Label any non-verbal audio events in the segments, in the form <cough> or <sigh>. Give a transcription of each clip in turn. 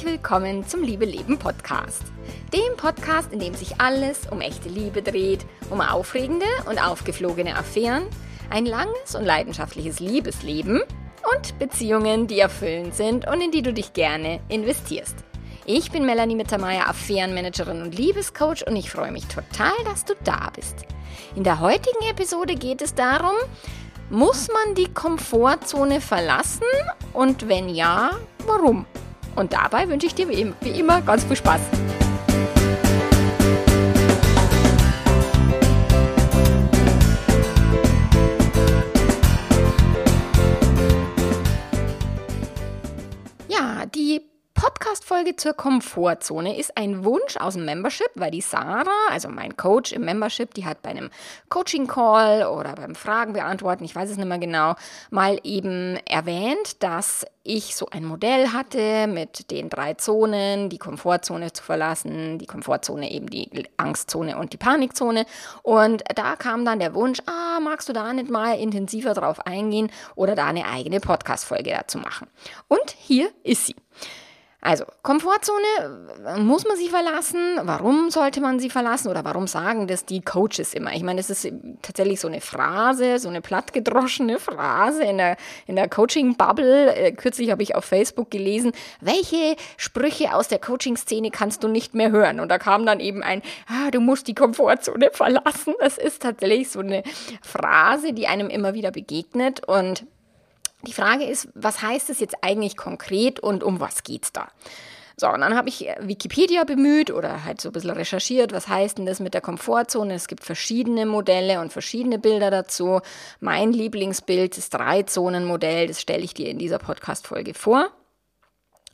herzlich willkommen zum Liebe Leben Podcast. Dem Podcast, in dem sich alles um echte Liebe dreht, um aufregende und aufgeflogene Affären, ein langes und leidenschaftliches Liebesleben und Beziehungen, die erfüllend sind und in die du dich gerne investierst. Ich bin Melanie Mittermeier, Affärenmanagerin und Liebescoach und ich freue mich total, dass du da bist. In der heutigen Episode geht es darum, muss man die Komfortzone verlassen und wenn ja, warum? Und dabei wünsche ich dir wie immer ganz viel Spaß. Podcast-Folge zur Komfortzone ist ein Wunsch aus dem Membership, weil die Sarah, also mein Coach im Membership, die hat bei einem Coaching-Call oder beim Fragen beantworten, ich weiß es nicht mehr genau, mal eben erwähnt, dass ich so ein Modell hatte mit den drei Zonen, die Komfortzone zu verlassen, die Komfortzone eben die Angstzone und die Panikzone. Und da kam dann der Wunsch, ah, magst du da nicht mal intensiver drauf eingehen oder da eine eigene Podcast-Folge dazu machen? Und hier ist sie. Also, Komfortzone äh, muss man sie verlassen. Warum sollte man sie verlassen oder warum sagen das die Coaches immer? Ich meine, das ist tatsächlich so eine Phrase, so eine plattgedroschene Phrase in der, in der Coaching-Bubble. Äh, kürzlich habe ich auf Facebook gelesen, welche Sprüche aus der Coaching-Szene kannst du nicht mehr hören? Und da kam dann eben ein, ah, du musst die Komfortzone <laughs> verlassen. Das ist tatsächlich so eine Phrase, die einem immer wieder begegnet und die Frage ist, was heißt es jetzt eigentlich konkret und um was geht's da? So, und dann habe ich Wikipedia bemüht oder halt so ein bisschen recherchiert, was heißt denn das mit der Komfortzone? Es gibt verschiedene Modelle und verschiedene Bilder dazu. Mein Lieblingsbild ist Drei-Zonen-Modell, das stelle ich dir in dieser Podcast-Folge vor.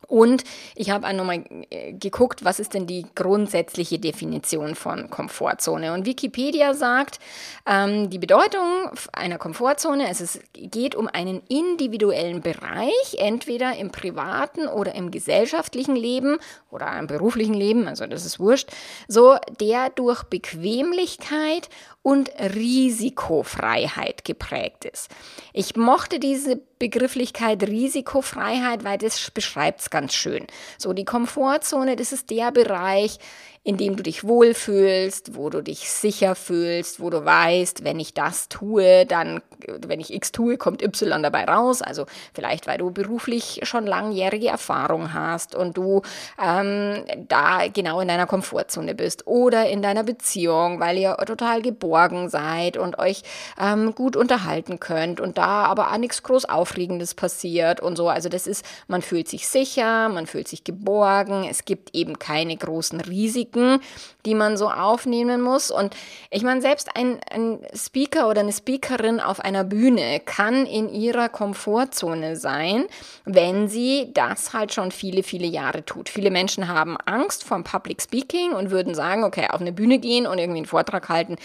Und ich habe auch nochmal äh, geguckt, was ist denn die grundsätzliche Definition von Komfortzone. Und Wikipedia sagt, ähm, die Bedeutung einer Komfortzone, es geht um einen individuellen Bereich, entweder im privaten oder im gesellschaftlichen Leben oder im beruflichen Leben, also das ist wurscht, so der durch Bequemlichkeit und Risikofreiheit geprägt ist. Ich mochte diese Begrifflichkeit Risikofreiheit, weil das beschreibt es ganz schön. So die Komfortzone, das ist der Bereich, in dem du dich wohlfühlst, wo du dich sicher fühlst, wo du weißt, wenn ich das tue, dann, wenn ich X tue, kommt Y dabei raus. Also vielleicht, weil du beruflich schon langjährige Erfahrung hast und du ähm, da genau in deiner Komfortzone bist oder in deiner Beziehung, weil ihr total geborgen seid und euch ähm, gut unterhalten könnt und da aber auch nichts groß Aufregendes passiert und so. Also das ist, man fühlt sich sicher, man fühlt sich geborgen, es gibt eben keine großen Risiken Risiken, die man so aufnehmen muss. Und ich meine, selbst ein, ein Speaker oder eine Speakerin auf einer Bühne kann in ihrer Komfortzone sein, wenn sie das halt schon viele, viele Jahre tut. Viele Menschen haben Angst vor Public Speaking und würden sagen, okay, auf eine Bühne gehen und irgendwie einen Vortrag halten,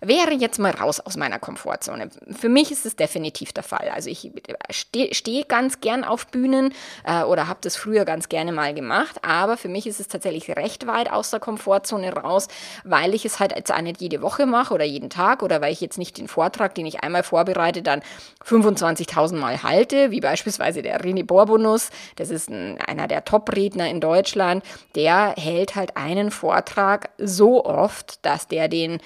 wäre jetzt mal raus aus meiner Komfortzone. Für mich ist es definitiv der Fall. Also ich stehe steh ganz gern auf Bühnen äh, oder habe das früher ganz gerne mal gemacht, aber für mich ist es tatsächlich recht weit aus der Komfortzone Komfortzone raus, weil ich es halt jetzt auch nicht jede Woche mache oder jeden Tag oder weil ich jetzt nicht den Vortrag, den ich einmal vorbereite, dann 25.000 Mal halte, wie beispielsweise der René Borbonus, das ist ein, einer der Top-Redner in Deutschland, der hält halt einen Vortrag so oft, dass der den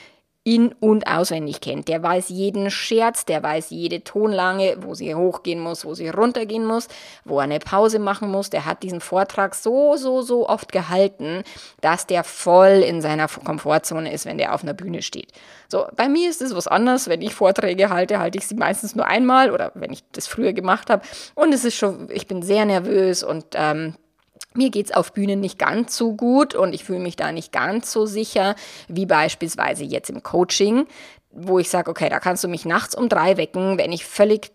in- und auswendig kennt. Der weiß jeden Scherz, der weiß jede Tonlange, wo sie hochgehen muss, wo sie runtergehen muss, wo er eine Pause machen muss. Der hat diesen Vortrag so, so, so oft gehalten, dass der voll in seiner Komfortzone ist, wenn der auf einer Bühne steht. So, bei mir ist es was anderes. Wenn ich Vorträge halte, halte ich sie meistens nur einmal oder wenn ich das früher gemacht habe. Und es ist schon, ich bin sehr nervös und ähm, mir geht's auf Bühnen nicht ganz so gut und ich fühle mich da nicht ganz so sicher wie beispielsweise jetzt im Coaching, wo ich sage, okay, da kannst du mich nachts um drei wecken, wenn ich völlig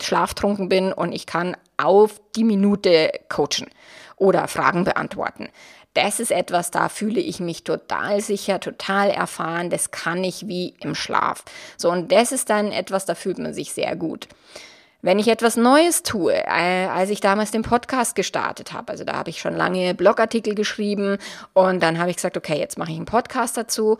schlaftrunken bin und ich kann auf die Minute coachen oder Fragen beantworten. Das ist etwas, da fühle ich mich total sicher, total erfahren, das kann ich wie im Schlaf. So, und das ist dann etwas, da fühlt man sich sehr gut. Wenn ich etwas Neues tue, äh, als ich damals den Podcast gestartet habe, also da habe ich schon lange Blogartikel geschrieben und dann habe ich gesagt, okay, jetzt mache ich einen Podcast dazu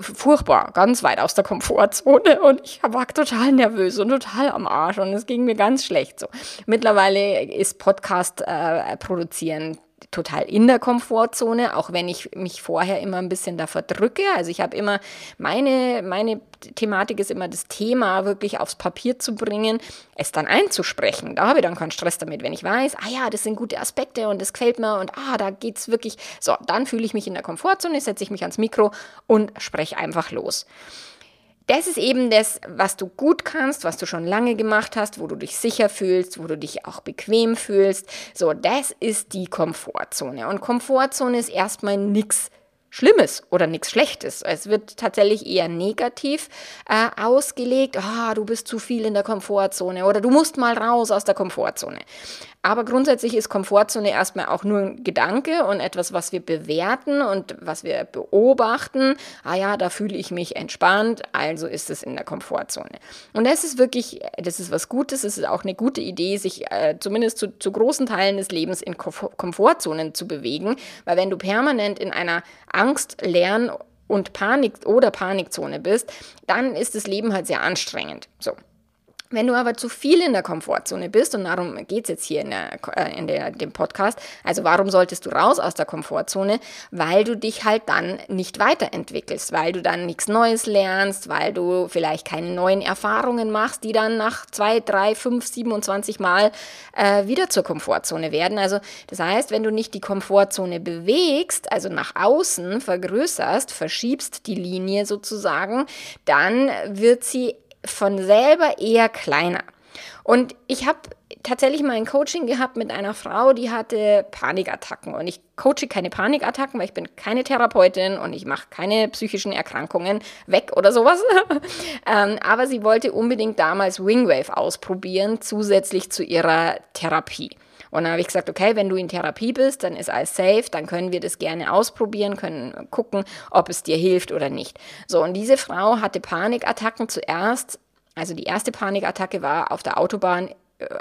furchtbar, ganz weit aus der Komfortzone und ich war total nervös und total am Arsch und es ging mir ganz schlecht so. Mittlerweile ist Podcast äh, produzieren total in der Komfortzone, auch wenn ich mich vorher immer ein bisschen da verdrücke. Also ich habe immer, meine, meine Thematik ist immer das Thema wirklich aufs Papier zu bringen, es dann einzusprechen. Da habe ich dann keinen Stress damit, wenn ich weiß, ah ja, das sind gute Aspekte und das gefällt mir und ah, da geht es wirklich. So, dann fühle ich mich in der Komfortzone, setze ich mich ans Mikro und spreche einfach los das ist eben das, was du gut kannst, was du schon lange gemacht hast, wo du dich sicher fühlst, wo du dich auch bequem fühlst. So, das ist die Komfortzone. Und Komfortzone ist erstmal nichts Schlimmes oder nichts Schlechtes. Es wird tatsächlich eher negativ äh, ausgelegt. Ah, du bist zu viel in der Komfortzone oder du musst mal raus aus der Komfortzone. Aber grundsätzlich ist Komfortzone erstmal auch nur ein Gedanke und etwas, was wir bewerten und was wir beobachten. Ah ja, da fühle ich mich entspannt, also ist es in der Komfortzone. Und das ist wirklich, das ist was Gutes, es ist auch eine gute Idee, sich äh, zumindest zu, zu großen Teilen des Lebens in Komfortzonen zu bewegen, weil wenn du permanent in einer Angst, Lern und Panik oder Panikzone bist, dann ist das Leben halt sehr anstrengend. So. Wenn du aber zu viel in der Komfortzone bist, und darum geht es jetzt hier in, der, äh, in der, dem Podcast, also warum solltest du raus aus der Komfortzone? Weil du dich halt dann nicht weiterentwickelst, weil du dann nichts Neues lernst, weil du vielleicht keine neuen Erfahrungen machst, die dann nach zwei, drei, fünf, 27 Mal äh, wieder zur Komfortzone werden. Also das heißt, wenn du nicht die Komfortzone bewegst, also nach außen vergrößerst, verschiebst die Linie sozusagen, dann wird sie von selber eher kleiner. Und ich habe tatsächlich mal ein Coaching gehabt mit einer Frau, die hatte Panikattacken. Und ich coache keine Panikattacken, weil ich bin keine Therapeutin und ich mache keine psychischen Erkrankungen weg oder sowas. <laughs> ähm, aber sie wollte unbedingt damals Wingwave ausprobieren, zusätzlich zu ihrer Therapie. Und dann habe ich gesagt, okay, wenn du in Therapie bist, dann ist alles safe, dann können wir das gerne ausprobieren, können gucken, ob es dir hilft oder nicht. So, und diese Frau hatte Panikattacken zuerst. Also die erste Panikattacke war auf der Autobahn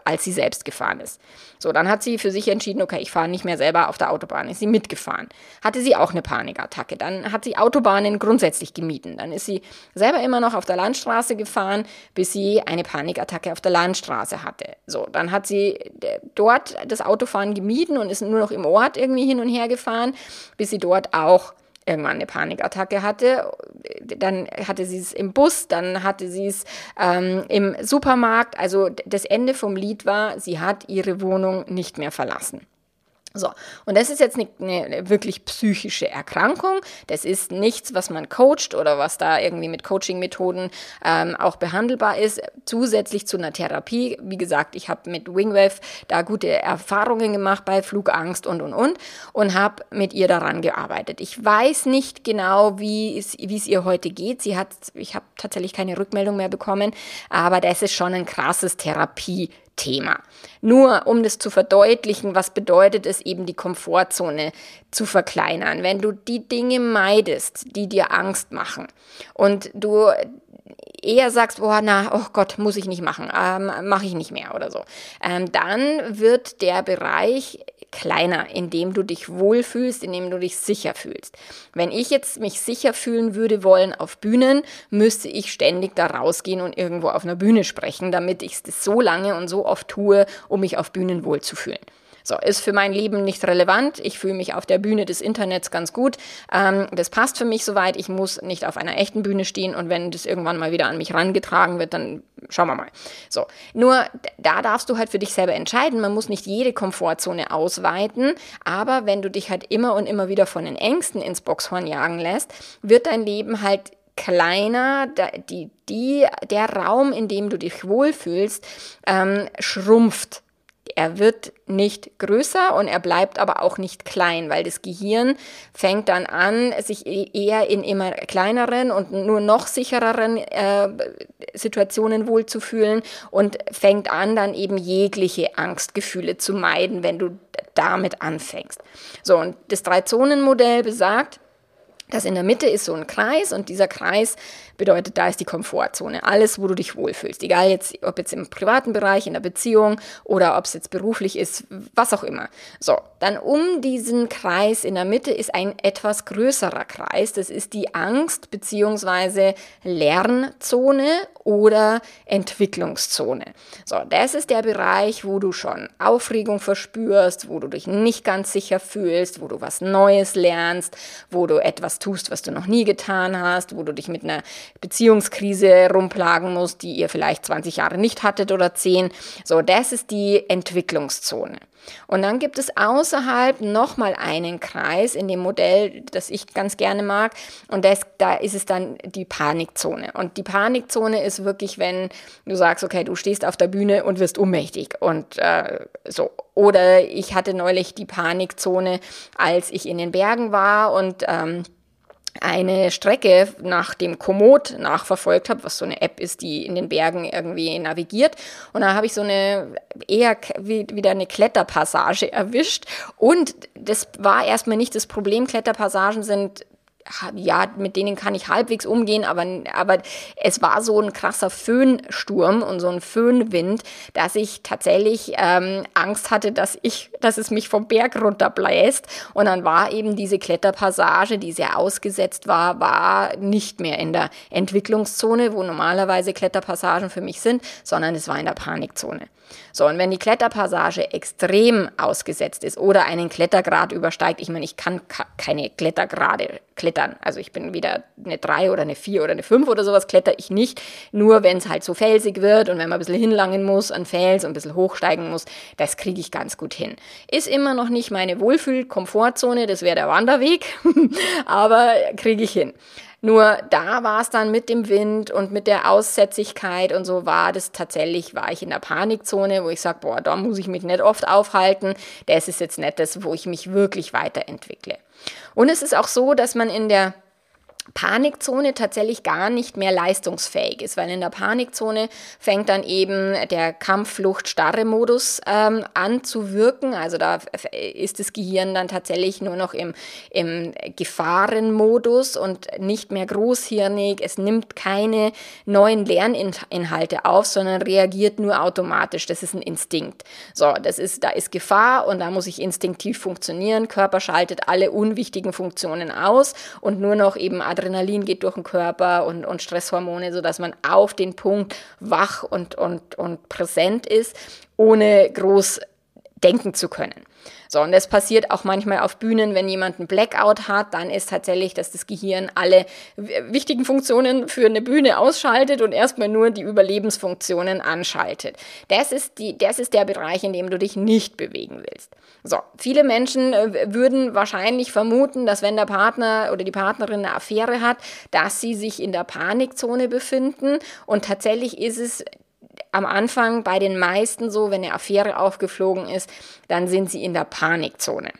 als sie selbst gefahren ist. So, dann hat sie für sich entschieden, okay, ich fahre nicht mehr selber auf der Autobahn. Ist sie mitgefahren. Hatte sie auch eine Panikattacke. Dann hat sie Autobahnen grundsätzlich gemieden. Dann ist sie selber immer noch auf der Landstraße gefahren, bis sie eine Panikattacke auf der Landstraße hatte. So, dann hat sie äh, dort das Autofahren gemieden und ist nur noch im Ort irgendwie hin und her gefahren, bis sie dort auch irgendwann eine Panikattacke hatte. Dann hatte sie es im Bus, dann hatte sie es ähm, im Supermarkt. Also das Ende vom Lied war, sie hat ihre Wohnung nicht mehr verlassen. So, und das ist jetzt eine, eine, wirklich psychische Erkrankung. Das ist nichts, was man coacht oder was da irgendwie mit Coaching-Methoden ähm, auch behandelbar ist. Zusätzlich zu einer Therapie. Wie gesagt, ich habe mit Wingwave da gute Erfahrungen gemacht bei Flugangst und und und und habe mit ihr daran gearbeitet. Ich weiß nicht genau, wie es, wie es ihr heute geht. Sie hat, ich habe tatsächlich keine Rückmeldung mehr bekommen, aber das ist schon ein krasses Therapie. Thema. Nur um das zu verdeutlichen, was bedeutet es eben, die Komfortzone zu verkleinern. Wenn du die Dinge meidest, die dir Angst machen und du eher sagst, oh na, oh Gott, muss ich nicht machen, ähm, mache ich nicht mehr oder so, ähm, dann wird der Bereich kleiner, in dem du dich wohlfühlst, in dem du dich sicher fühlst. Wenn ich jetzt mich sicher fühlen würde wollen auf Bühnen, müsste ich ständig da rausgehen und irgendwo auf einer Bühne sprechen, damit ich es so lange und so oft tue, um mich auf Bühnen wohlzufühlen. So, ist für mein Leben nicht relevant. Ich fühle mich auf der Bühne des Internets ganz gut. Ähm, das passt für mich soweit. Ich muss nicht auf einer echten Bühne stehen und wenn das irgendwann mal wieder an mich rangetragen wird, dann schauen wir mal. So, nur da darfst du halt für dich selber entscheiden. Man muss nicht jede Komfortzone ausweiten, aber wenn du dich halt immer und immer wieder von den Ängsten ins Boxhorn jagen lässt, wird dein Leben halt kleiner, die, die, der Raum, in dem du dich wohlfühlst, ähm, schrumpft er wird nicht größer und er bleibt aber auch nicht klein, weil das Gehirn fängt dann an, sich e-, eher in immer kleineren und nur noch sichereren äh, Situationen wohlzufühlen und fängt an, dann eben jegliche Angstgefühle zu meiden, wenn du damit anfängst. So, und das Drei-Zonen-Modell besagt, das in der Mitte ist so ein Kreis und dieser Kreis bedeutet, da ist die Komfortzone. Alles, wo du dich wohlfühlst. Egal jetzt, ob jetzt im privaten Bereich, in der Beziehung oder ob es jetzt beruflich ist, was auch immer. So, dann um diesen Kreis in der Mitte ist ein etwas größerer Kreis. Das ist die Angst- bzw. Lernzone oder Entwicklungszone. So, das ist der Bereich, wo du schon Aufregung verspürst, wo du dich nicht ganz sicher fühlst, wo du was Neues lernst, wo du etwas tust, was du noch nie getan hast, wo du dich mit einer Beziehungskrise rumplagen musst, die ihr vielleicht 20 Jahre nicht hattet oder 10. So, das ist die Entwicklungszone. Und dann gibt es außerhalb nochmal einen Kreis in dem Modell, das ich ganz gerne mag. Und das, da ist es dann die Panikzone. Und die Panikzone ist wirklich, wenn du sagst, okay, du stehst auf der Bühne und wirst ohnmächtig. Und äh, so. Oder ich hatte neulich die Panikzone, als ich in den Bergen war und ähm, eine Strecke nach dem Komoot nachverfolgt habe, was so eine App ist, die in den Bergen irgendwie navigiert. Und da habe ich so eine eher wie, wieder eine Kletterpassage <laughs> erwischt. Und das war erstmal nicht das Problem. Kletterpassagen sind ja, mit denen kann ich halbwegs umgehen, aber, aber es war so ein krasser Föhnsturm und so ein Föhnwind, dass ich tatsächlich ähm, Angst hatte, dass ich, dass es mich vom Berg runterbläst. Und dann war eben diese Kletterpassage, die sehr ausgesetzt war, war nicht mehr in der Entwicklungszone, wo normalerweise Kletterpassagen für mich sind, sondern es war in der Panikzone. So, und wenn die Kletterpassage extrem ausgesetzt ist oder einen Klettergrad übersteigt, ich meine, ich kann keine Klettergrade klettern. Also ich bin weder eine 3 oder eine 4 oder eine 5 oder sowas, kletter ich nicht. Nur wenn es halt so felsig wird und wenn man ein bisschen hinlangen muss an Fels und ein bisschen hochsteigen muss, das kriege ich ganz gut hin. Ist immer noch nicht meine Wohlfühl-Komfortzone, das wäre der Wanderweg, <laughs> aber kriege ich hin. Nur da war es dann mit dem Wind und mit der Aussätzigkeit und so war das tatsächlich, war ich in der Panikzone, wo ich sage, boah, da muss ich mich nicht oft aufhalten. Das ist jetzt nicht das, wo ich mich wirklich weiterentwickle. Und es ist auch so, dass man in der Panikzone tatsächlich gar nicht mehr leistungsfähig ist, weil in der Panikzone fängt dann eben der Kampfflucht-Starre-Modus ähm, an zu wirken. Also da ist das Gehirn dann tatsächlich nur noch im, im Gefahrenmodus und nicht mehr großhirnig. Es nimmt keine neuen Lerninhalte auf, sondern reagiert nur automatisch. Das ist ein Instinkt. So, das ist, da ist Gefahr und da muss ich instinktiv funktionieren. Körper schaltet alle unwichtigen Funktionen aus und nur noch eben Adrenalin geht durch den Körper und, und Stresshormone, sodass man auf den Punkt wach und, und, und präsent ist, ohne groß denken zu können. So, und das passiert auch manchmal auf Bühnen, wenn jemand einen Blackout hat, dann ist tatsächlich, dass das Gehirn alle wichtigen Funktionen für eine Bühne ausschaltet und erstmal nur die Überlebensfunktionen anschaltet. Das ist, die, das ist der Bereich, in dem du dich nicht bewegen willst. So, viele Menschen äh, würden wahrscheinlich vermuten, dass wenn der Partner oder die Partnerin eine Affäre hat, dass sie sich in der Panikzone befinden. Und tatsächlich ist es am Anfang bei den meisten so, wenn eine Affäre aufgeflogen ist, dann sind sie in der Panikzone.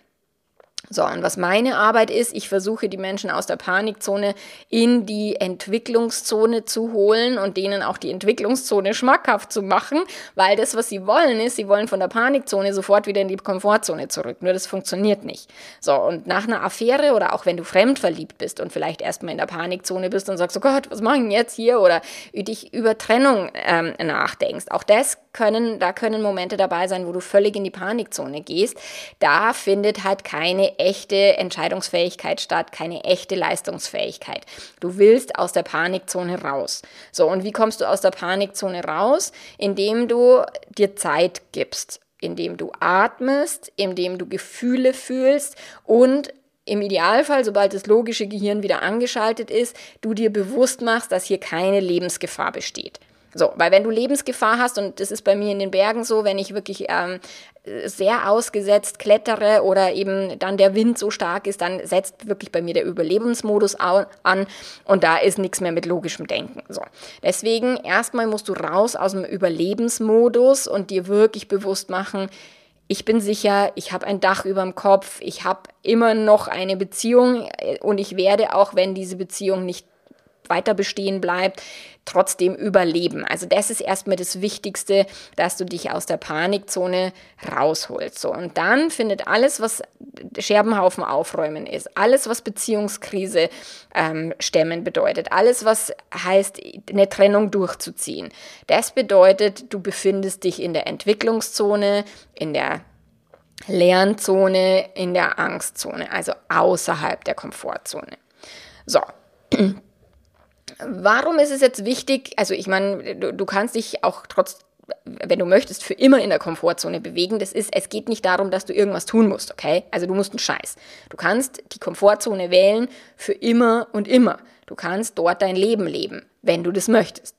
So, und was meine Arbeit ist, ich versuche die Menschen aus der Panikzone in die Entwicklungszone zu holen und denen auch die Entwicklungszone schmackhaft zu machen, weil das, was sie wollen, ist, sie wollen von der Panikzone sofort wieder in die Komfortzone zurück. Nur das funktioniert nicht. So, und nach einer Affäre oder auch wenn du fremdverliebt bist und vielleicht erstmal in der Panikzone bist und sagst, oh Gott, was mache ich denn jetzt hier? Oder dich über Trennung ähm, nachdenkst. Auch das können, da können Momente dabei sein, wo du völlig in die Panikzone gehst. Da findet halt keine echte Entscheidungsfähigkeit statt, keine echte Leistungsfähigkeit. Du willst aus der Panikzone raus. So, und wie kommst du aus der Panikzone raus? Indem du dir Zeit gibst, indem du atmest, indem du Gefühle fühlst und im Idealfall, sobald das logische Gehirn wieder angeschaltet ist, du dir bewusst machst, dass hier keine Lebensgefahr besteht. So, weil wenn du Lebensgefahr hast, und das ist bei mir in den Bergen so, wenn ich wirklich ähm, sehr ausgesetzt klettere oder eben dann der Wind so stark ist, dann setzt wirklich bei mir der Überlebensmodus an und da ist nichts mehr mit logischem Denken. So. Deswegen erstmal musst du raus aus dem Überlebensmodus und dir wirklich bewusst machen, ich bin sicher, ich habe ein Dach über dem Kopf, ich habe immer noch eine Beziehung äh, und ich werde auch, wenn diese Beziehung nicht weiter bestehen bleibt, trotzdem überleben. Also das ist erstmal das Wichtigste, dass du dich aus der Panikzone rausholst. So, und dann findet alles, was Scherbenhaufen aufräumen ist, alles, was Beziehungskrise ähm, stemmen bedeutet, alles, was heißt, eine Trennung durchzuziehen. Das bedeutet, du befindest dich in der Entwicklungszone, in der Lernzone, in der Angstzone, also außerhalb der Komfortzone. So. <clears throat> Warum ist es jetzt wichtig? Also ich meine, du, du kannst dich auch trotz wenn du möchtest, für immer in der Komfortzone bewegen. Das ist, es geht nicht darum, dass du irgendwas tun musst, okay? Also du musst einen Scheiß. Du kannst die Komfortzone wählen für immer und immer. Du kannst dort dein Leben leben, wenn du das möchtest.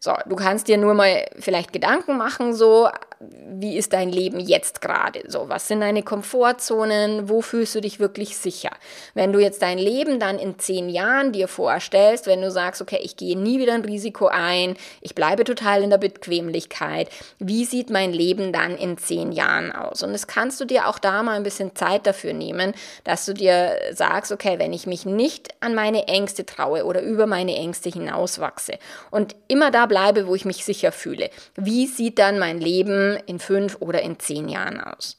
So, du kannst dir nur mal vielleicht Gedanken machen, so, wie ist dein Leben jetzt gerade? So, was sind deine Komfortzonen? Wo fühlst du dich wirklich sicher? Wenn du jetzt dein Leben dann in zehn Jahren dir vorstellst, wenn du sagst, okay, ich gehe nie wieder ein Risiko ein, ich bleibe total in der Bequemlichkeit, wie sieht mein Leben dann in zehn Jahren aus? Und das kannst du dir auch da mal ein bisschen Zeit dafür nehmen, dass du dir sagst, okay, wenn ich mich nicht an meine Ängste traue oder über meine Ängste hinauswachse und immer da bleibe, wo ich mich sicher fühle, wie sieht dann mein Leben in fünf oder in zehn Jahren aus.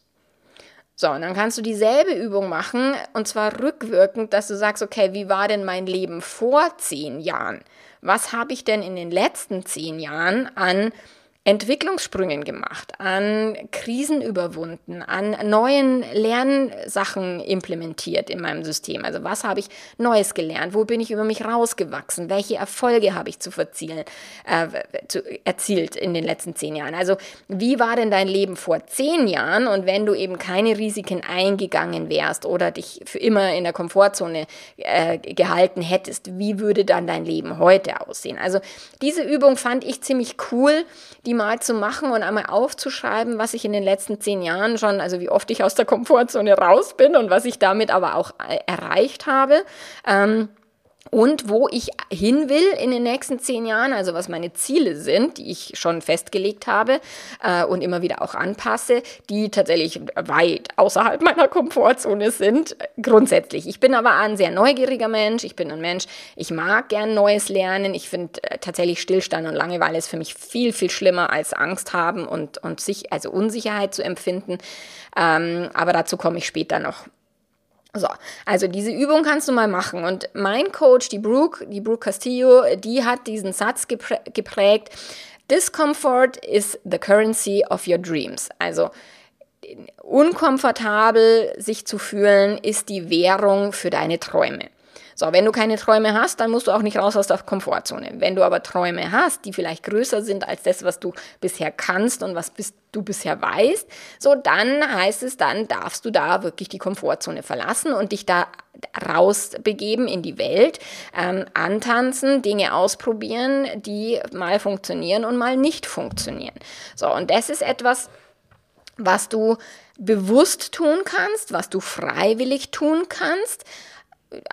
So, und dann kannst du dieselbe Übung machen und zwar rückwirkend, dass du sagst, okay, wie war denn mein Leben vor zehn Jahren? Was habe ich denn in den letzten zehn Jahren an Entwicklungssprüngen gemacht, an Krisen überwunden, an neuen Lernsachen implementiert in meinem System. Also was habe ich Neues gelernt? Wo bin ich über mich rausgewachsen? Welche Erfolge habe ich zu, verzielen, äh, zu erzielt in den letzten zehn Jahren? Also wie war denn dein Leben vor zehn Jahren? Und wenn du eben keine Risiken eingegangen wärst oder dich für immer in der Komfortzone äh, gehalten hättest, wie würde dann dein Leben heute aussehen? Also diese Übung fand ich ziemlich cool. Die mal zu machen und einmal aufzuschreiben, was ich in den letzten zehn Jahren schon, also wie oft ich aus der Komfortzone raus bin und was ich damit aber auch äh, erreicht habe. Ähm, und wo ich hin will in den nächsten zehn Jahren, also was meine Ziele sind, die ich schon festgelegt habe äh, und immer wieder auch anpasse, die tatsächlich weit außerhalb meiner Komfortzone sind, grundsätzlich. Ich bin aber ein sehr neugieriger Mensch, ich bin ein Mensch, ich mag gern Neues lernen, ich finde äh, tatsächlich Stillstand und Langeweile ist für mich viel, viel schlimmer als Angst haben und, und sich, also Unsicherheit zu empfinden, ähm, aber dazu komme ich später noch. So, also diese Übung kannst du mal machen. Und mein Coach, die Brooke, die Brooke Castillo, die hat diesen Satz geprägt, Discomfort is the currency of your dreams. Also unkomfortabel sich zu fühlen, ist die Währung für deine Träume. So, wenn du keine Träume hast, dann musst du auch nicht raus aus der Komfortzone. Wenn du aber Träume hast, die vielleicht größer sind als das, was du bisher kannst und was du bisher weißt, so dann heißt es, dann darfst du da wirklich die Komfortzone verlassen und dich da rausbegeben in die Welt, ähm, antanzen, Dinge ausprobieren, die mal funktionieren und mal nicht funktionieren. So, und das ist etwas, was du bewusst tun kannst, was du freiwillig tun kannst,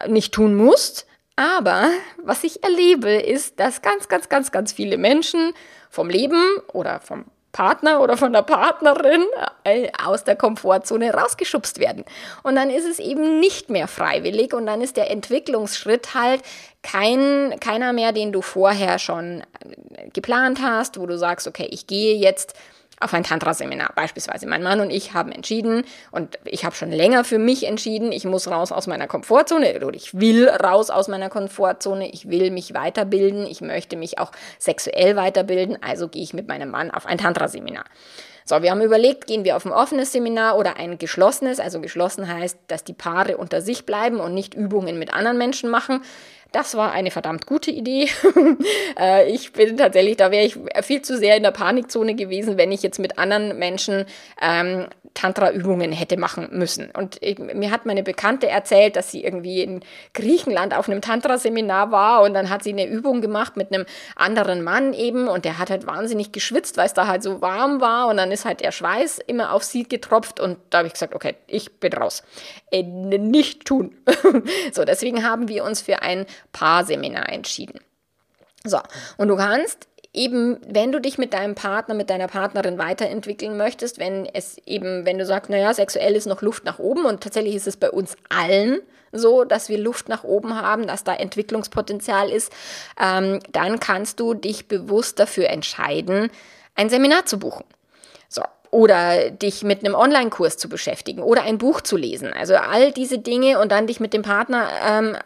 nicht tun musst. Aber was ich erlebe, ist, dass ganz, ganz, ganz, ganz viele Menschen vom Leben oder vom Partner oder von der Partnerin äh, aus der Komfortzone rausgeschubst werden. Und dann ist es eben nicht mehr freiwillig und dann ist der Entwicklungsschritt halt kein, keiner mehr, den du vorher schon äh, geplant hast, wo du sagst, okay, ich gehe jetzt auf ein Tantra-Seminar beispielsweise. Mein Mann und ich haben entschieden und ich habe schon länger für mich entschieden, ich muss raus aus meiner Komfortzone oder ich will raus aus meiner Komfortzone, ich will mich weiterbilden, ich möchte mich auch sexuell weiterbilden, also gehe ich mit meinem Mann auf ein Tantra-Seminar. So, wir haben überlegt, gehen wir auf ein offenes Seminar oder ein geschlossenes. Also geschlossen heißt, dass die Paare unter sich bleiben und nicht Übungen mit anderen Menschen machen. Das war eine verdammt gute Idee. <laughs> Äh, ich bin tatsächlich, da wäre ich viel zu sehr in der Panikzone gewesen, wenn ich jetzt mit anderen Menschen ähm, Tantra-Übungen hätte machen müssen. Und ich, mir hat meine Bekannte erzählt, dass sie irgendwie in Griechenland auf einem Tantra-Seminar war und dann hat sie eine Übung gemacht mit einem anderen Mann eben und der hat halt wahnsinnig geschwitzt, weil es da halt so warm war und dann ist halt der Schweiß immer auf sie getropft und da habe ich gesagt, okay, ich bin raus. Äh, nicht tun. <laughs> so, deswegen haben wir uns für ein Paarseminar entschieden. So, und du kannst eben, wenn du dich mit deinem Partner, mit deiner Partnerin weiterentwickeln möchtest, wenn es eben, wenn du sagst, naja, sexuell ist noch Luft nach oben und tatsächlich ist es bei uns allen so dass wir Luft nach oben haben, dass da Entwicklungspotenzial ist, ähm, dann kannst du dich bewusst dafür entscheiden, ein Seminar zu buchen. So, oder dich mit einem Online-Kurs zu beschäftigen oder ein Buch zu lesen. Also all diese Dinge und dann dich mit dem Partner ähm,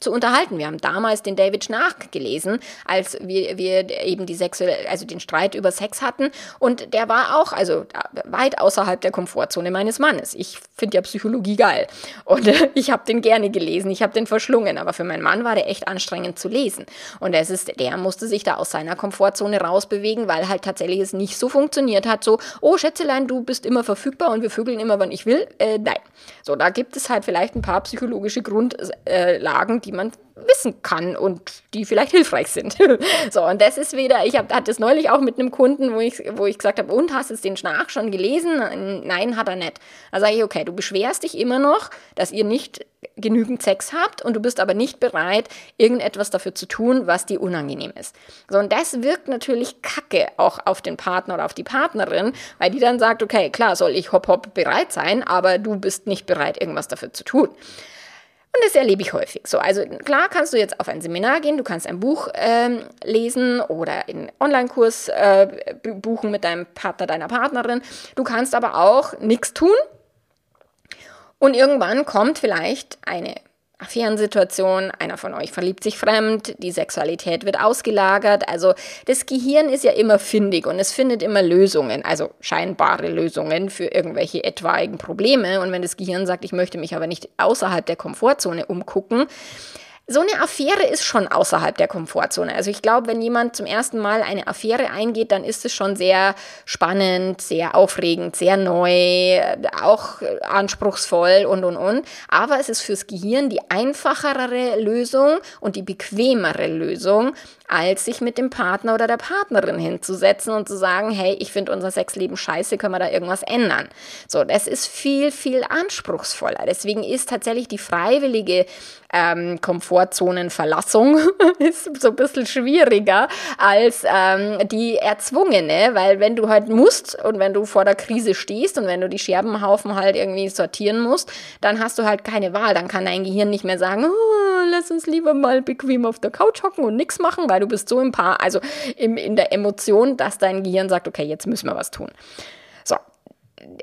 zu unterhalten. Wir haben damals den David Schnarch gelesen, als wir, wir eben die sexuelle, also den Streit über Sex hatten. Und der war auch, also weit außerhalb der Komfortzone meines Mannes. Ich finde ja Psychologie geil. Und äh, ich habe den gerne gelesen, ich habe den verschlungen. Aber für meinen Mann war der echt anstrengend zu lesen. Und es ist, der musste sich da aus seiner Komfortzone rausbewegen, weil halt tatsächlich es nicht so funktioniert hat, so, oh Schätzelein, du bist immer verfügbar und wir vögeln immer, wann ich will. Äh, nein. So, da gibt es halt vielleicht ein paar psychologische Grundlagen, die man wissen kann und die vielleicht hilfreich sind. <laughs> so, und das ist wieder, ich hab, hatte es neulich auch mit einem Kunden, wo ich, wo ich gesagt habe, und hast du den Schnarch schon gelesen? Nein, hat er nicht. Da sage ich, okay, du beschwerst dich immer noch, dass ihr nicht genügend Sex habt und du bist aber nicht bereit, irgendetwas dafür zu tun, was dir unangenehm ist. So, und das wirkt natürlich kacke auch auf den Partner oder auf die Partnerin, weil die dann sagt, okay, klar soll ich hopp hopp bereit sein, aber du bist nicht bereit, irgendwas dafür zu tun. Und das erlebe ich häufig so. Also klar kannst du jetzt auf ein Seminar gehen, du kannst ein Buch ähm, lesen oder einen Online-Kurs äh, buchen mit deinem Partner, deiner Partnerin. Du kannst aber auch nichts tun. Und irgendwann kommt vielleicht eine Affärensituation, einer von euch verliebt sich fremd, die Sexualität wird ausgelagert. Also das Gehirn ist ja immer findig und es findet immer Lösungen, also scheinbare Lösungen für irgendwelche etwaigen Probleme. Und wenn das Gehirn sagt, ich möchte mich aber nicht außerhalb der Komfortzone umgucken, so eine Affäre ist schon außerhalb der Komfortzone. Also ich glaube, wenn jemand zum ersten Mal eine Affäre eingeht, dann ist es schon sehr spannend, sehr aufregend, sehr neu, auch anspruchsvoll und, und, und. Aber es ist fürs Gehirn die einfachere Lösung und die bequemere Lösung, als sich mit dem Partner oder der Partnerin hinzusetzen und zu sagen, hey, ich finde unser Sexleben scheiße, können wir da irgendwas ändern? So, das ist viel, viel anspruchsvoller. Deswegen ist tatsächlich die freiwillige ähm, Komfortzonenverlassung <laughs> ist so ein bisschen schwieriger als ähm, die erzwungene, weil wenn du halt musst und wenn du vor der Krise stehst und wenn du die Scherbenhaufen halt irgendwie sortieren musst, dann hast du halt keine Wahl. Dann kann dein Gehirn nicht mehr sagen, oh, lass uns lieber mal bequem auf der Couch hocken und nichts machen, weil du bist so im Paar, also im, in der Emotion, dass dein Gehirn sagt, okay, jetzt müssen wir was tun.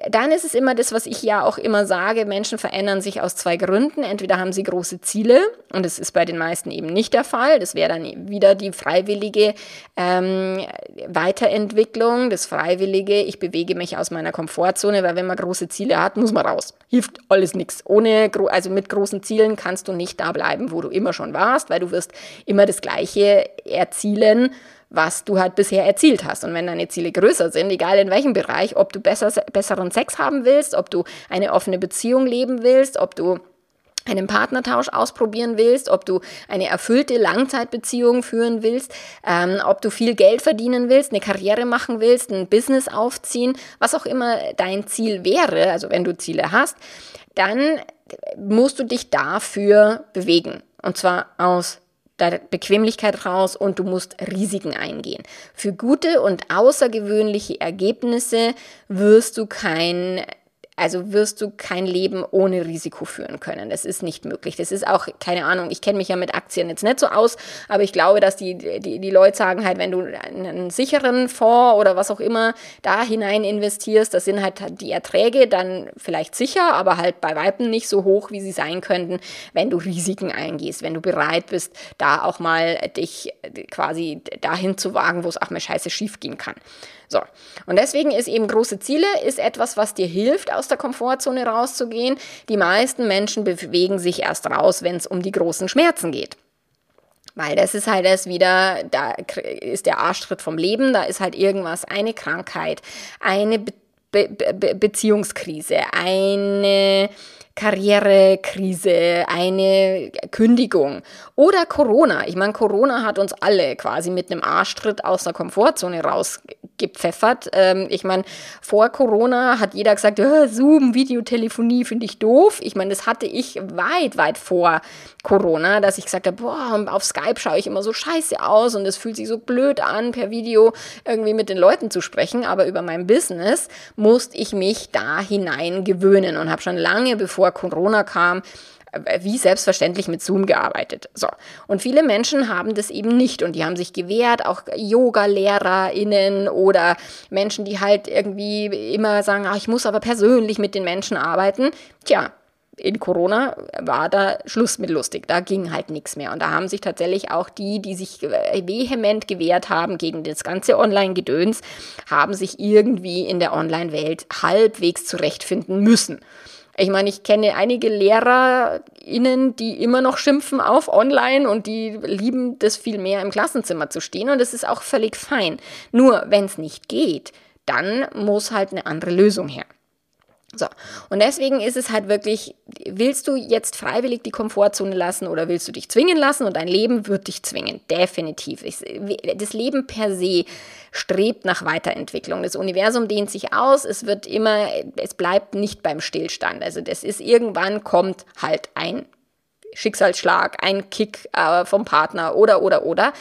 Dann ist es immer das, was ich ja auch immer sage, Menschen verändern sich aus zwei Gründen. Entweder haben sie große Ziele und das ist bei den meisten eben nicht der Fall. Das wäre dann wieder die freiwillige ähm, Weiterentwicklung, das freiwillige, ich bewege mich aus meiner Komfortzone, weil wenn man große Ziele hat, muss man raus. Hilft alles nichts. Also mit großen Zielen kannst du nicht da bleiben, wo du immer schon warst, weil du wirst immer das Gleiche erzielen was du halt bisher erzielt hast. Und wenn deine Ziele größer sind, egal in welchem Bereich, ob du besser, besseren Sex haben willst, ob du eine offene Beziehung leben willst, ob du einen Partnertausch ausprobieren willst, ob du eine erfüllte Langzeitbeziehung führen willst, ähm, ob du viel Geld verdienen willst, eine Karriere machen willst, ein Business aufziehen, was auch immer dein Ziel wäre, also wenn du Ziele hast, dann musst du dich dafür bewegen. Und zwar aus deine Bequemlichkeit raus und du musst Risiken eingehen. Für gute und außergewöhnliche Ergebnisse wirst du kein also wirst du kein Leben ohne Risiko führen können. Das ist nicht möglich. Das ist auch, keine Ahnung, ich kenne mich ja mit Aktien jetzt nicht so aus, aber ich glaube, dass die, die, die Leute sagen halt, wenn du einen sicheren Fonds oder was auch immer da hinein investierst, das sind halt die Erträge dann vielleicht sicher, aber halt bei Weitem nicht so hoch, wie sie sein könnten, wenn du Risiken eingehst, wenn du bereit bist, da auch mal dich quasi dahin zu wagen, wo es auch mal scheiße schief gehen kann. So. Und deswegen ist eben große Ziele ist etwas, was dir hilft, aus der Komfortzone rauszugehen. Die meisten Menschen bewegen sich erst raus, wenn es um die großen Schmerzen geht. Weil das ist halt erst wieder, da ist der Arschtritt vom Leben, da ist halt irgendwas, eine Krankheit, eine Be Be Be Beziehungskrise, eine Karrierekrise, eine Kündigung oder Corona. Ich meine, Corona hat uns alle quasi mit einem Arschtritt aus der Komfortzone rausgepfeffert. Ähm, ich meine, vor Corona hat jeder gesagt, äh, Zoom, Videotelefonie finde ich doof. Ich meine, das hatte ich weit, weit vor Corona, dass ich gesagt habe, boah, auf Skype schaue ich immer so scheiße aus und es fühlt sich so blöd an, per Video irgendwie mit den Leuten zu sprechen. Aber über mein Business musste ich mich da hinein gewöhnen und habe schon lange bevor Corona kam, wie selbstverständlich mit Zoom gearbeitet. So. Und viele Menschen haben das eben nicht und die haben sich gewehrt, auch Yoga-LehrerInnen oder Menschen, die halt irgendwie immer sagen, ach, ich muss aber persönlich mit den Menschen arbeiten. Tja, in Corona war da Schluss mit lustig. Da ging halt nichts mehr. Und da haben sich tatsächlich auch die, die sich vehement gewehrt haben gegen das ganze Online-Gedöns, haben sich irgendwie in der Online-Welt halbwegs zurechtfinden müssen. Ich meine, ich kenne einige LehrerInnen, die immer noch schimpfen auf online und die lieben das viel mehr im Klassenzimmer zu stehen und das ist auch völlig fein. Nur, wenn es nicht geht, dann muss halt eine andere Lösung her. So, und deswegen ist es halt wirklich, willst du jetzt freiwillig die Komfortzone lassen oder willst du dich zwingen lassen und dein Leben wird dich zwingen, definitiv. Das Leben per se strebt nach Weiterentwicklung. Das Universum dehnt sich aus, es wird immer, es bleibt nicht beim Stillstand. Also das ist irgendwann kommt halt ein Schicksalsschlag, ein Kick äh, vom Partner oder, oder, oder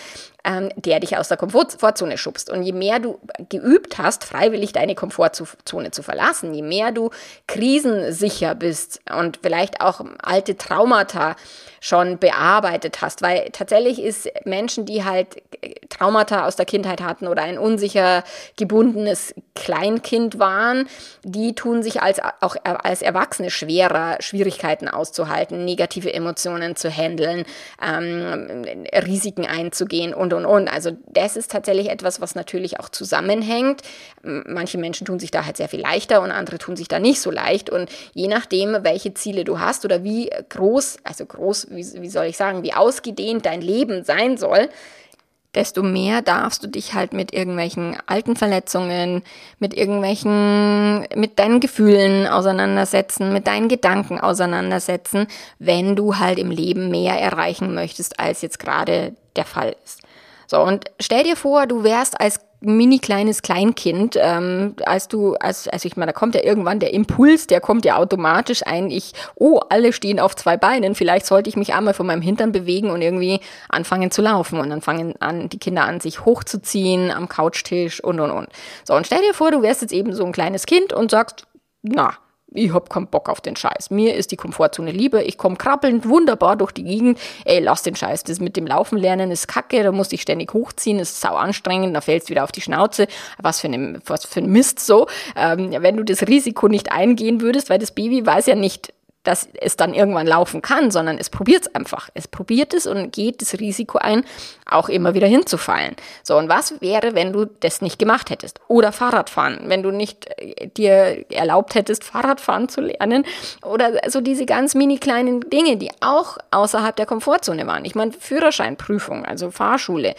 ähm, der dich aus der Komfortzone schubst. Und je mehr du geübt hast, freiwillig deine Komfortzone zu verlassen, je mehr du krisensicher bist und vielleicht auch alte Traumata schon bearbeitet hast, weil tatsächlich ist Menschen, die halt Traumata aus der Kindheit hatten oder ein unsicher gebundenes Kleinkind waren, die tun sich als, auch als Erwachsene schwerer, Schwierigkeiten auszuhalten, negative Emotionen zu handeln, ähm, Risiken einzugehen und, und, und. Also das ist tatsächlich etwas, was natürlich auch zusammenhängt. Manche Menschen tun sich da halt sehr viel leichter und andere tun sich da nicht so leicht. Und je nachdem, welche Ziele du hast oder wie groß, also groß, wie, wie soll ich sagen, wie ausgedehnt dein Leben sein soll, desto mehr darfst du dich halt mit irgendwelchen alten Verletzungen, mit irgendwelchen, mit deinen Gefühlen auseinandersetzen, mit deinen Gedanken auseinandersetzen, wenn du halt im Leben mehr erreichen möchtest, als jetzt gerade der Fall ist. So, und stell dir vor, du wärst als mini kleines Kleinkind, ähm, als du, als, also ich meine, da kommt ja irgendwann der Impuls, der kommt ja automatisch ein, ich, oh, alle stehen auf zwei Beinen, vielleicht sollte ich mich einmal von meinem Hintern bewegen und irgendwie anfangen zu laufen. Und dann fangen an, die Kinder an, sich hochzuziehen am Couchtisch und und und. So, und stell dir vor, du wärst jetzt eben so ein kleines Kind und sagst, na, ich hab keinen Bock auf den Scheiß. Mir ist die Komfortzone lieber. Ich komme krabbelnd wunderbar durch die Gegend. Ey, lass den Scheiß. Das mit dem Laufen lernen ist kacke. Da musst ich ständig hochziehen. Ist sau anstrengend. Da fällst du wieder auf die Schnauze. Was für, eine, was für ein Mist so. Ähm, wenn du das Risiko nicht eingehen würdest, weil das Baby weiß ja nicht, dass es dann irgendwann laufen kann, sondern es probiert es einfach. Es probiert es und geht das Risiko ein, auch immer wieder hinzufallen. So, und was wäre, wenn du das nicht gemacht hättest? Oder Fahrradfahren, wenn du nicht äh, dir erlaubt hättest, Fahrradfahren zu lernen. Oder so diese ganz mini kleinen Dinge, die auch außerhalb der Komfortzone waren. Ich meine, Führerscheinprüfung, also Fahrschule,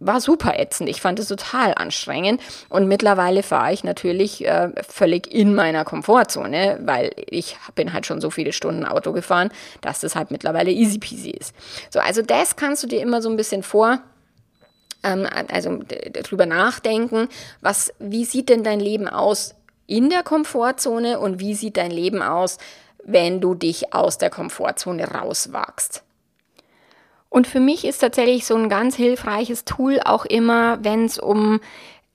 war super ätzend. Ich fand es total anstrengend. Und mittlerweile fahre ich natürlich äh, völlig in meiner Komfortzone, weil ich bin halt schon so viele Stunden Auto gefahren, dass das halt mittlerweile easy peasy ist. So, also das kannst du dir immer so ein bisschen vor ähm, also darüber nachdenken, was, wie sieht denn dein Leben aus in der Komfortzone und wie sieht dein Leben aus, wenn du dich aus der Komfortzone rauswagst. Und für mich ist tatsächlich so ein ganz hilfreiches Tool auch immer, wenn es um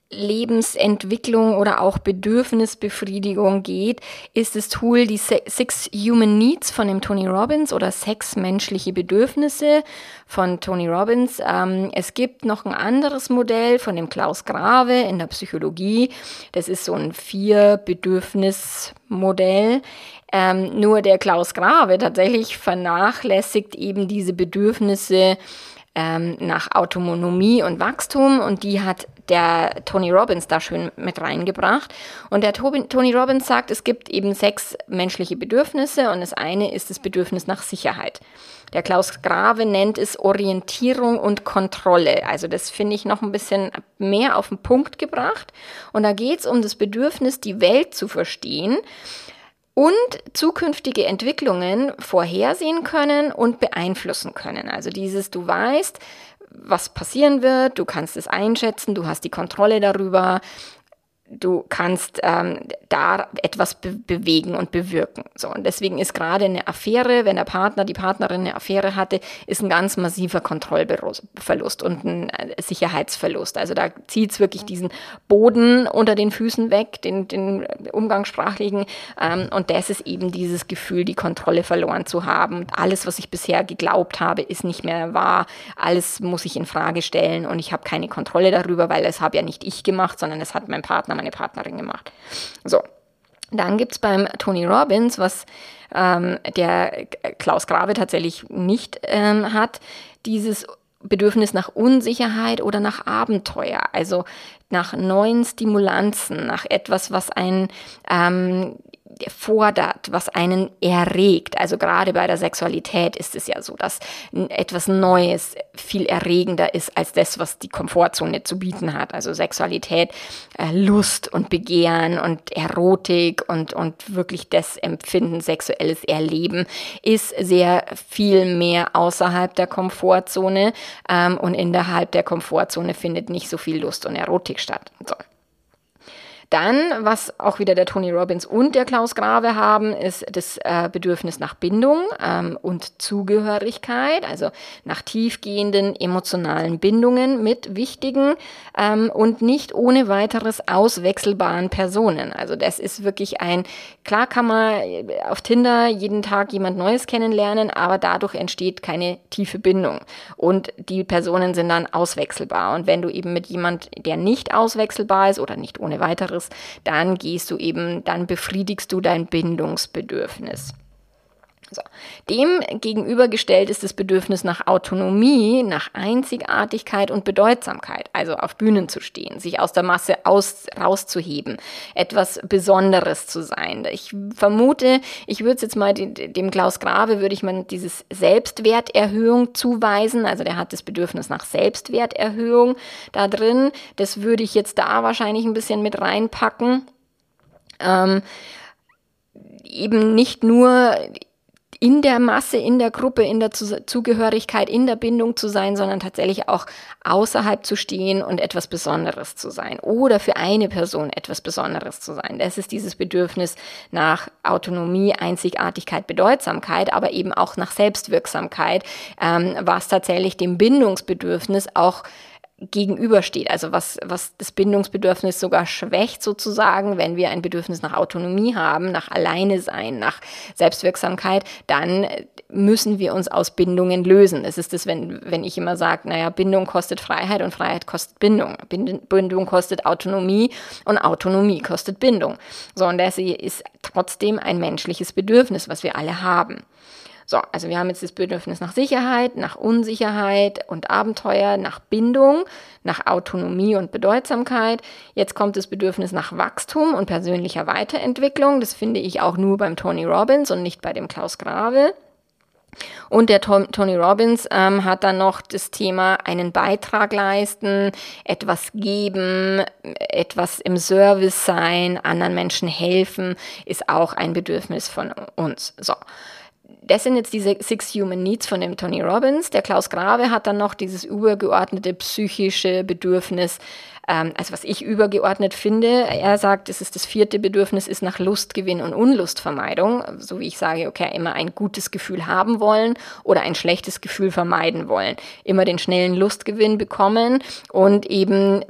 Lebensentwicklung oder auch Bedürfnisbefriedigung geht, ist das Tool die Six Human Needs von dem Tony Robbins oder Sechs menschliche Bedürfnisse von Tony Robbins. Ähm, es gibt noch ein anderes Modell von dem Klaus Grave in der Psychologie. Das ist so ein Vier-Bedürfnis-Modell. Ähm, nur der Klaus Grave tatsächlich vernachlässigt eben diese Bedürfnisse ähm, nach Autonomie und Wachstum und die hat der Tony Robbins da schön mit reingebracht. Und der Tony Robbins sagt, es gibt eben sechs menschliche Bedürfnisse und das eine ist das Bedürfnis nach Sicherheit. Der Klaus Grave nennt es Orientierung und Kontrolle. Also das finde ich noch ein bisschen mehr auf den Punkt gebracht. Und da geht es um das Bedürfnis, die Welt zu verstehen und zukünftige Entwicklungen vorhersehen können und beeinflussen können. Also dieses, du weißt, was passieren wird, du kannst es einschätzen, du hast die Kontrolle darüber, du kannst ähm, da etwas be bewegen und bewirken. So, und deswegen ist gerade eine Affäre, wenn der Partner, die Partnerin eine Affäre hatte, ist ein ganz massiver Kontrollverlust und ein äh, Sicherheitsverlust. Also da zieht es wirklich diesen Boden unter den Füßen weg, den, den umgangssprachlichen. Ähm, und das ist eben dieses Gefühl, die Kontrolle verloren zu haben. Alles, was ich bisher geglaubt habe, ist nicht mehr wahr. Alles muss ich in Frage stellen und ich habe keine Kontrolle darüber, weil es habe ja nicht ich gemacht, sondern es hat mein Partner, meine Partnerin gemacht. So, dann gibt es beim Tony Robbins, was ähm, der Klaus Grave tatsächlich nicht ähm, hat, dieses Bedürfnis nach Unsicherheit oder nach Abenteuer, also nach neuen Stimulanzen, nach etwas, was einen ähm, fordert, was einen erregt. Also gerade bei der Sexualität ist es ja so, dass etwas Neues viel erregender ist als das, was die Komfortzone zu bieten hat. Also Sexualität, äh, Lust und Begehren und Erotik und, und wirklich das Empfinden, sexuelles Erleben ist sehr viel mehr außerhalb der Komfortzone ähm, und innerhalb der Komfortzone findet nicht so viel Lust und Erotik statt. So. Dann, was auch wieder der Tony Robbins und der Klaus Grave haben, ist das äh, Bedürfnis nach Bindung ähm, und Zugehörigkeit, also nach tiefgehenden emotionalen Bindungen mit wichtigen ähm, und nicht ohne weiteres auswechselbaren Personen. Also das ist wirklich ein, klar kann man auf Tinder jeden Tag jemand Neues kennenlernen, aber dadurch entsteht keine tiefe Bindung und die Personen sind dann auswechselbar. Und wenn du eben mit jemand, der nicht auswechselbar ist oder nicht ohne weiteres anderes, dann gehst du eben, dann befriedigst du dein Bindungsbedürfnis. So. Dem gegenübergestellt ist das Bedürfnis nach Autonomie, nach Einzigartigkeit und Bedeutsamkeit, also auf Bühnen zu stehen, sich aus der Masse aus, rauszuheben, etwas Besonderes zu sein. Ich vermute, ich würde es jetzt mal dem Klaus Grave, würde ich mal dieses Selbstwerterhöhung zuweisen, also der hat das Bedürfnis nach Selbstwerterhöhung da drin, das würde ich jetzt da wahrscheinlich ein bisschen mit reinpacken. Ähm, eben nicht nur in der Masse, in der Gruppe, in der Zugehörigkeit, in der Bindung zu sein, sondern tatsächlich auch außerhalb zu stehen und etwas Besonderes zu sein oder für eine Person etwas Besonderes zu sein. Das ist dieses Bedürfnis nach Autonomie, Einzigartigkeit, Bedeutsamkeit, aber eben auch nach Selbstwirksamkeit, ähm, was tatsächlich dem Bindungsbedürfnis auch gegenübersteht, also was, was das Bindungsbedürfnis sogar schwächt sozusagen, wenn wir ein Bedürfnis nach Autonomie haben, nach Alleine sein, nach Selbstwirksamkeit, dann müssen wir uns aus Bindungen lösen. Es ist das, wenn, wenn ich immer sage, naja, Bindung kostet Freiheit und Freiheit kostet Bindung. Bindung kostet Autonomie und Autonomie kostet Bindung. So, und das ist trotzdem ein menschliches Bedürfnis, was wir alle haben. So, also wir haben jetzt das Bedürfnis nach Sicherheit, nach Unsicherheit und Abenteuer, nach Bindung, nach Autonomie und Bedeutsamkeit. Jetzt kommt das Bedürfnis nach Wachstum und persönlicher Weiterentwicklung. Das finde ich auch nur beim Tony Robbins und nicht bei dem Klaus Grave. Und der Tom, Tony Robbins ähm, hat dann noch das Thema einen Beitrag leisten, etwas geben, etwas im Service sein, anderen Menschen helfen, ist auch ein Bedürfnis von uns. So das sind jetzt diese Six Human Needs von dem Tony Robbins. Der Klaus Grave hat dann noch dieses übergeordnete psychische Bedürfnis, ähm, also was ich übergeordnet finde. Er sagt, es ist das vierte Bedürfnis, ist nach Lustgewinn und Unlustvermeidung. So wie ich sage, okay, immer ein gutes Gefühl haben wollen oder ein schlechtes Gefühl vermeiden wollen. Immer den schnellen Lustgewinn bekommen und eben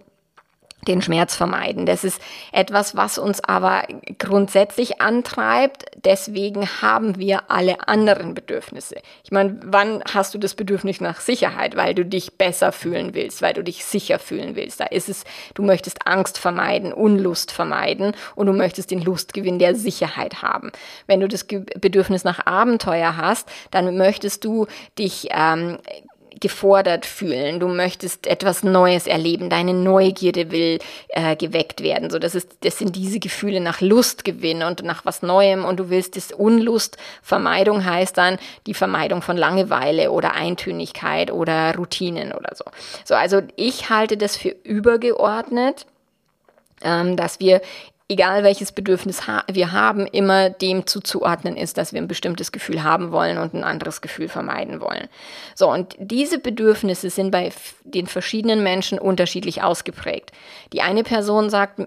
den Schmerz vermeiden. Das ist etwas, was uns aber grundsätzlich antreibt. Deswegen haben wir alle anderen Bedürfnisse. Ich meine, wann hast du das Bedürfnis nach Sicherheit? Weil du dich besser fühlen willst, weil du dich sicher fühlen willst. Da ist es, du möchtest Angst vermeiden, Unlust vermeiden und du möchtest den Lustgewinn der Sicherheit haben. Wenn du das Bedürfnis nach Abenteuer hast, dann möchtest du dich ähm, gefordert fühlen. Du möchtest etwas Neues erleben. Deine Neugierde will äh, geweckt werden. So, das ist, das sind diese Gefühle nach Lustgewinn und nach was Neuem. Und du willst das Unlustvermeidung heißt dann die Vermeidung von Langeweile oder Eintönigkeit oder Routinen oder so. So, also ich halte das für übergeordnet, ähm, dass wir egal welches Bedürfnis ha wir haben, immer dem zuzuordnen ist, dass wir ein bestimmtes Gefühl haben wollen und ein anderes Gefühl vermeiden wollen. So, und diese Bedürfnisse sind bei den verschiedenen Menschen unterschiedlich ausgeprägt. Die eine Person sagt,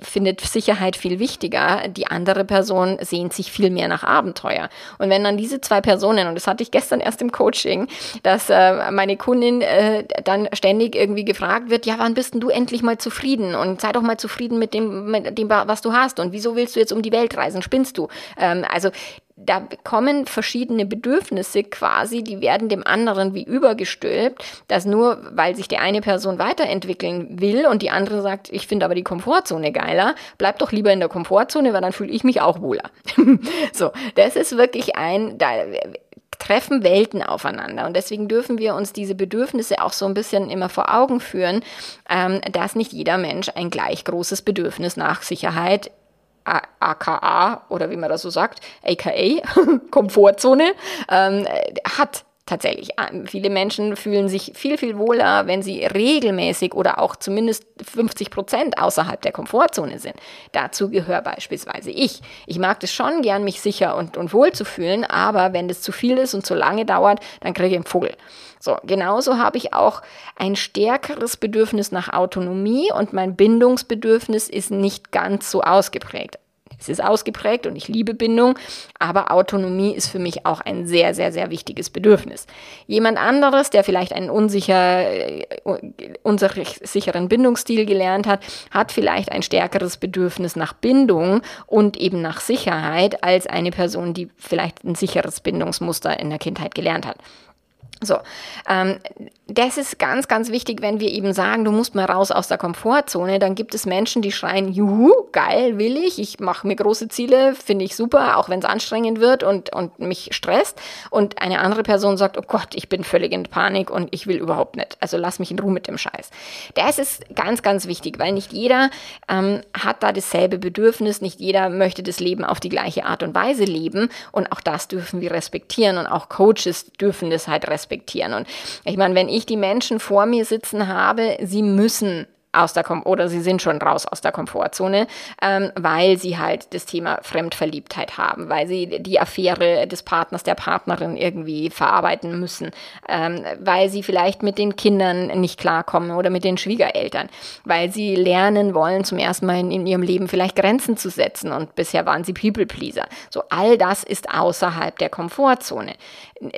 findet Sicherheit viel wichtiger, die andere Person sehnt sich viel mehr nach Abenteuer. Und wenn dann diese zwei Personen, und das hatte ich gestern erst im Coaching, dass äh, meine Kundin äh, dann ständig irgendwie gefragt wird, ja, wann bist denn du endlich mal zufrieden? Und sei doch mal zufrieden mit dem, mit dem was du hast und wieso willst du jetzt um die Welt reisen? Spinnst du? Ähm, also da kommen verschiedene Bedürfnisse quasi, die werden dem anderen wie übergestülpt, dass nur weil sich die eine Person weiterentwickeln will und die andere sagt, ich finde aber die Komfortzone geiler, bleib doch lieber in der Komfortzone, weil dann fühle ich mich auch wohler. <laughs> so, das ist wirklich ein, da treffen Welten aufeinander. Und deswegen dürfen wir uns diese Bedürfnisse auch so ein bisschen immer vor Augen führen, ähm, dass nicht jeder Mensch ein gleich großes Bedürfnis nach Sicherheit aka oder wie man das so sagt, aka <laughs> Komfortzone ähm, hat tatsächlich. Ah, viele Menschen fühlen sich viel, viel wohler, wenn sie regelmäßig oder auch zumindest 50 Prozent außerhalb der Komfortzone sind. Dazu gehöre beispielsweise ich. Ich mag es schon gern, mich sicher und, und wohl zu fühlen, aber wenn das zu viel ist und zu lange dauert, dann kriege ich einen Vogel. So, genauso habe ich auch ein stärkeres Bedürfnis nach Autonomie und mein Bindungsbedürfnis ist nicht ganz so ausgeprägt. Es ist ausgeprägt und ich liebe Bindung, aber Autonomie ist für mich auch ein sehr, sehr, sehr wichtiges Bedürfnis. Jemand anderes, der vielleicht einen unsicher, äh, unsicheren Bindungsstil gelernt hat, hat vielleicht ein stärkeres Bedürfnis nach Bindung und eben nach Sicherheit als eine Person, die vielleicht ein sicheres Bindungsmuster in der Kindheit gelernt hat. So, ähm, das ist ganz, ganz wichtig, wenn wir eben sagen, du musst mal raus aus der Komfortzone, dann gibt es Menschen, die schreien, juhu, geil, will ich, ich mache mir große Ziele, finde ich super, auch wenn es anstrengend wird und, und mich stresst. Und eine andere Person sagt, oh Gott, ich bin völlig in Panik und ich will überhaupt nicht. Also lass mich in Ruhe mit dem Scheiß. Das ist ganz, ganz wichtig, weil nicht jeder ähm, hat da dasselbe Bedürfnis, nicht jeder möchte das Leben auf die gleiche Art und Weise leben und auch das dürfen wir respektieren und auch Coaches dürfen das halt respektieren respektieren. Und ich meine, wenn ich die Menschen vor mir sitzen habe, sie müssen aus der Kom oder sie sind schon raus aus der Komfortzone, ähm, weil sie halt das Thema Fremdverliebtheit haben, weil sie die Affäre des Partners, der Partnerin irgendwie verarbeiten müssen, ähm, weil sie vielleicht mit den Kindern nicht klarkommen oder mit den Schwiegereltern, weil sie lernen wollen, zum ersten Mal in, in ihrem Leben vielleicht Grenzen zu setzen und bisher waren sie People Pleaser. So all das ist außerhalb der Komfortzone.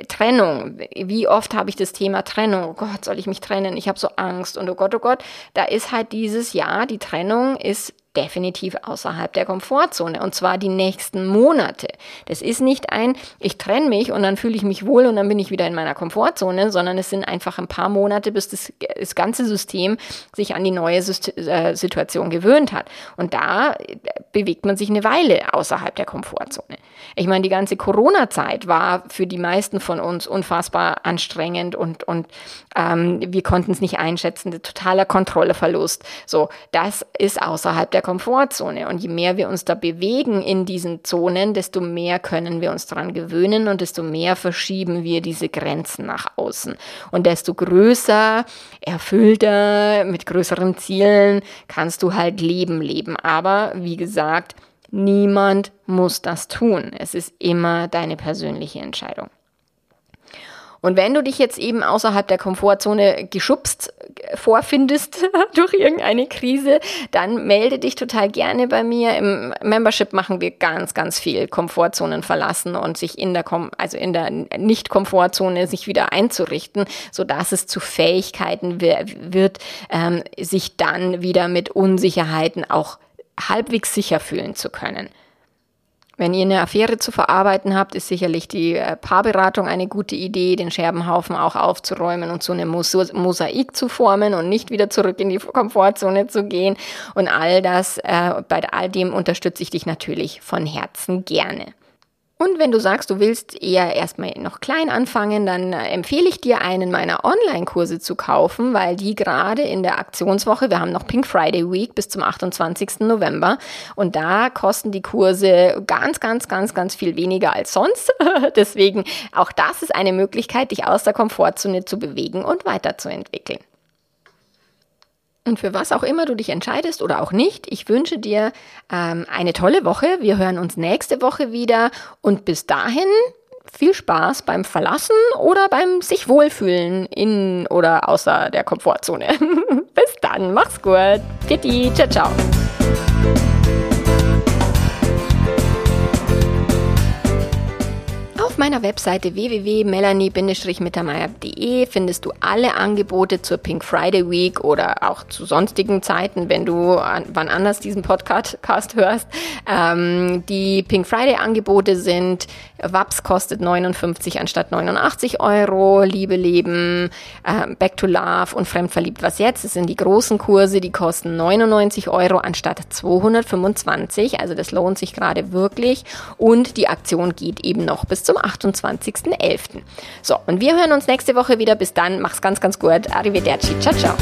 Trennung, wie oft habe ich das Thema Trennung? Oh Gott, soll ich mich trennen? Ich habe so Angst und oh Gott, oh Gott, da ist halt dieses Jahr, die Trennung ist definitiv außerhalb der Komfortzone und zwar die nächsten Monate. Das ist nicht ein, ich trenne mich und dann fühle ich mich wohl und dann bin ich wieder in meiner Komfortzone, sondern es sind einfach ein paar Monate, bis das, das ganze System sich an die neue äh, Situation gewöhnt hat. Und da äh, bewegt man sich eine Weile außerhalb der Komfortzone. Ich meine, die ganze Corona-Zeit war für die meisten von uns unfassbar anstrengend und, und ähm, wir konnten es nicht einschätzen, totaler Kontrolleverlust. So, das ist außerhalb der Komfortzone. Und je mehr wir uns da bewegen in diesen Zonen, desto mehr können wir uns daran gewöhnen und desto mehr verschieben wir diese Grenzen nach außen. Und desto größer, erfüllter, mit größeren Zielen kannst du halt Leben leben. Aber wie gesagt, niemand muss das tun. Es ist immer deine persönliche Entscheidung. Und wenn du dich jetzt eben außerhalb der Komfortzone geschubst äh, vorfindest <laughs> durch irgendeine Krise, dann melde dich total gerne bei mir. Im Membership machen wir ganz, ganz viel Komfortzonen verlassen und sich in der, Kom also in der Nicht-Komfortzone sich wieder einzurichten, sodass es zu Fähigkeiten wird, ähm, sich dann wieder mit Unsicherheiten auch halbwegs sicher fühlen zu können. Wenn ihr eine Affäre zu verarbeiten habt, ist sicherlich die äh, Paarberatung eine gute Idee, den Scherbenhaufen auch aufzuräumen und so eine Mosaik zu formen und nicht wieder zurück in die Komfortzone zu gehen. Und all das, äh, bei all dem unterstütze ich dich natürlich von Herzen gerne. Und wenn du sagst, du willst eher erstmal noch klein anfangen, dann äh, empfehle ich dir, einen meiner Online-Kurse zu kaufen, weil die gerade in der Aktionswoche, wir haben noch Pink Friday Week bis zum 28. November und da kosten die Kurse ganz, ganz, ganz, ganz viel weniger als sonst. <laughs> Deswegen auch das ist eine Möglichkeit, dich aus der Komfortzone zu bewegen und weiterzuentwickeln. Und für was auch immer du dich entscheidest oder auch nicht, ich wünsche dir ähm, eine tolle Woche. Wir hören uns nächste Woche wieder und bis dahin viel Spaß beim Verlassen oder beim sich wohlfühlen in oder außer der Komfortzone. <laughs> bis dann, mach's gut. Pitti, ciao, ciao. Auf meiner Webseite www.melanie-mittermeier.de findest du alle Angebote zur Pink Friday Week oder auch zu sonstigen Zeiten, wenn du an, wann anders diesen Podcast hörst. Ähm, die Pink Friday Angebote sind, WAPS kostet 59 anstatt 89 Euro, Liebe Leben, äh, Back to Love und Fremdverliebt was jetzt. Das sind die großen Kurse, die kosten 99 Euro anstatt 225. Also das lohnt sich gerade wirklich. Und die Aktion geht eben noch bis zum 28.11. So, und wir hören uns nächste Woche wieder. Bis dann, mach's ganz, ganz gut. Arrivederci. Ciao, ciao.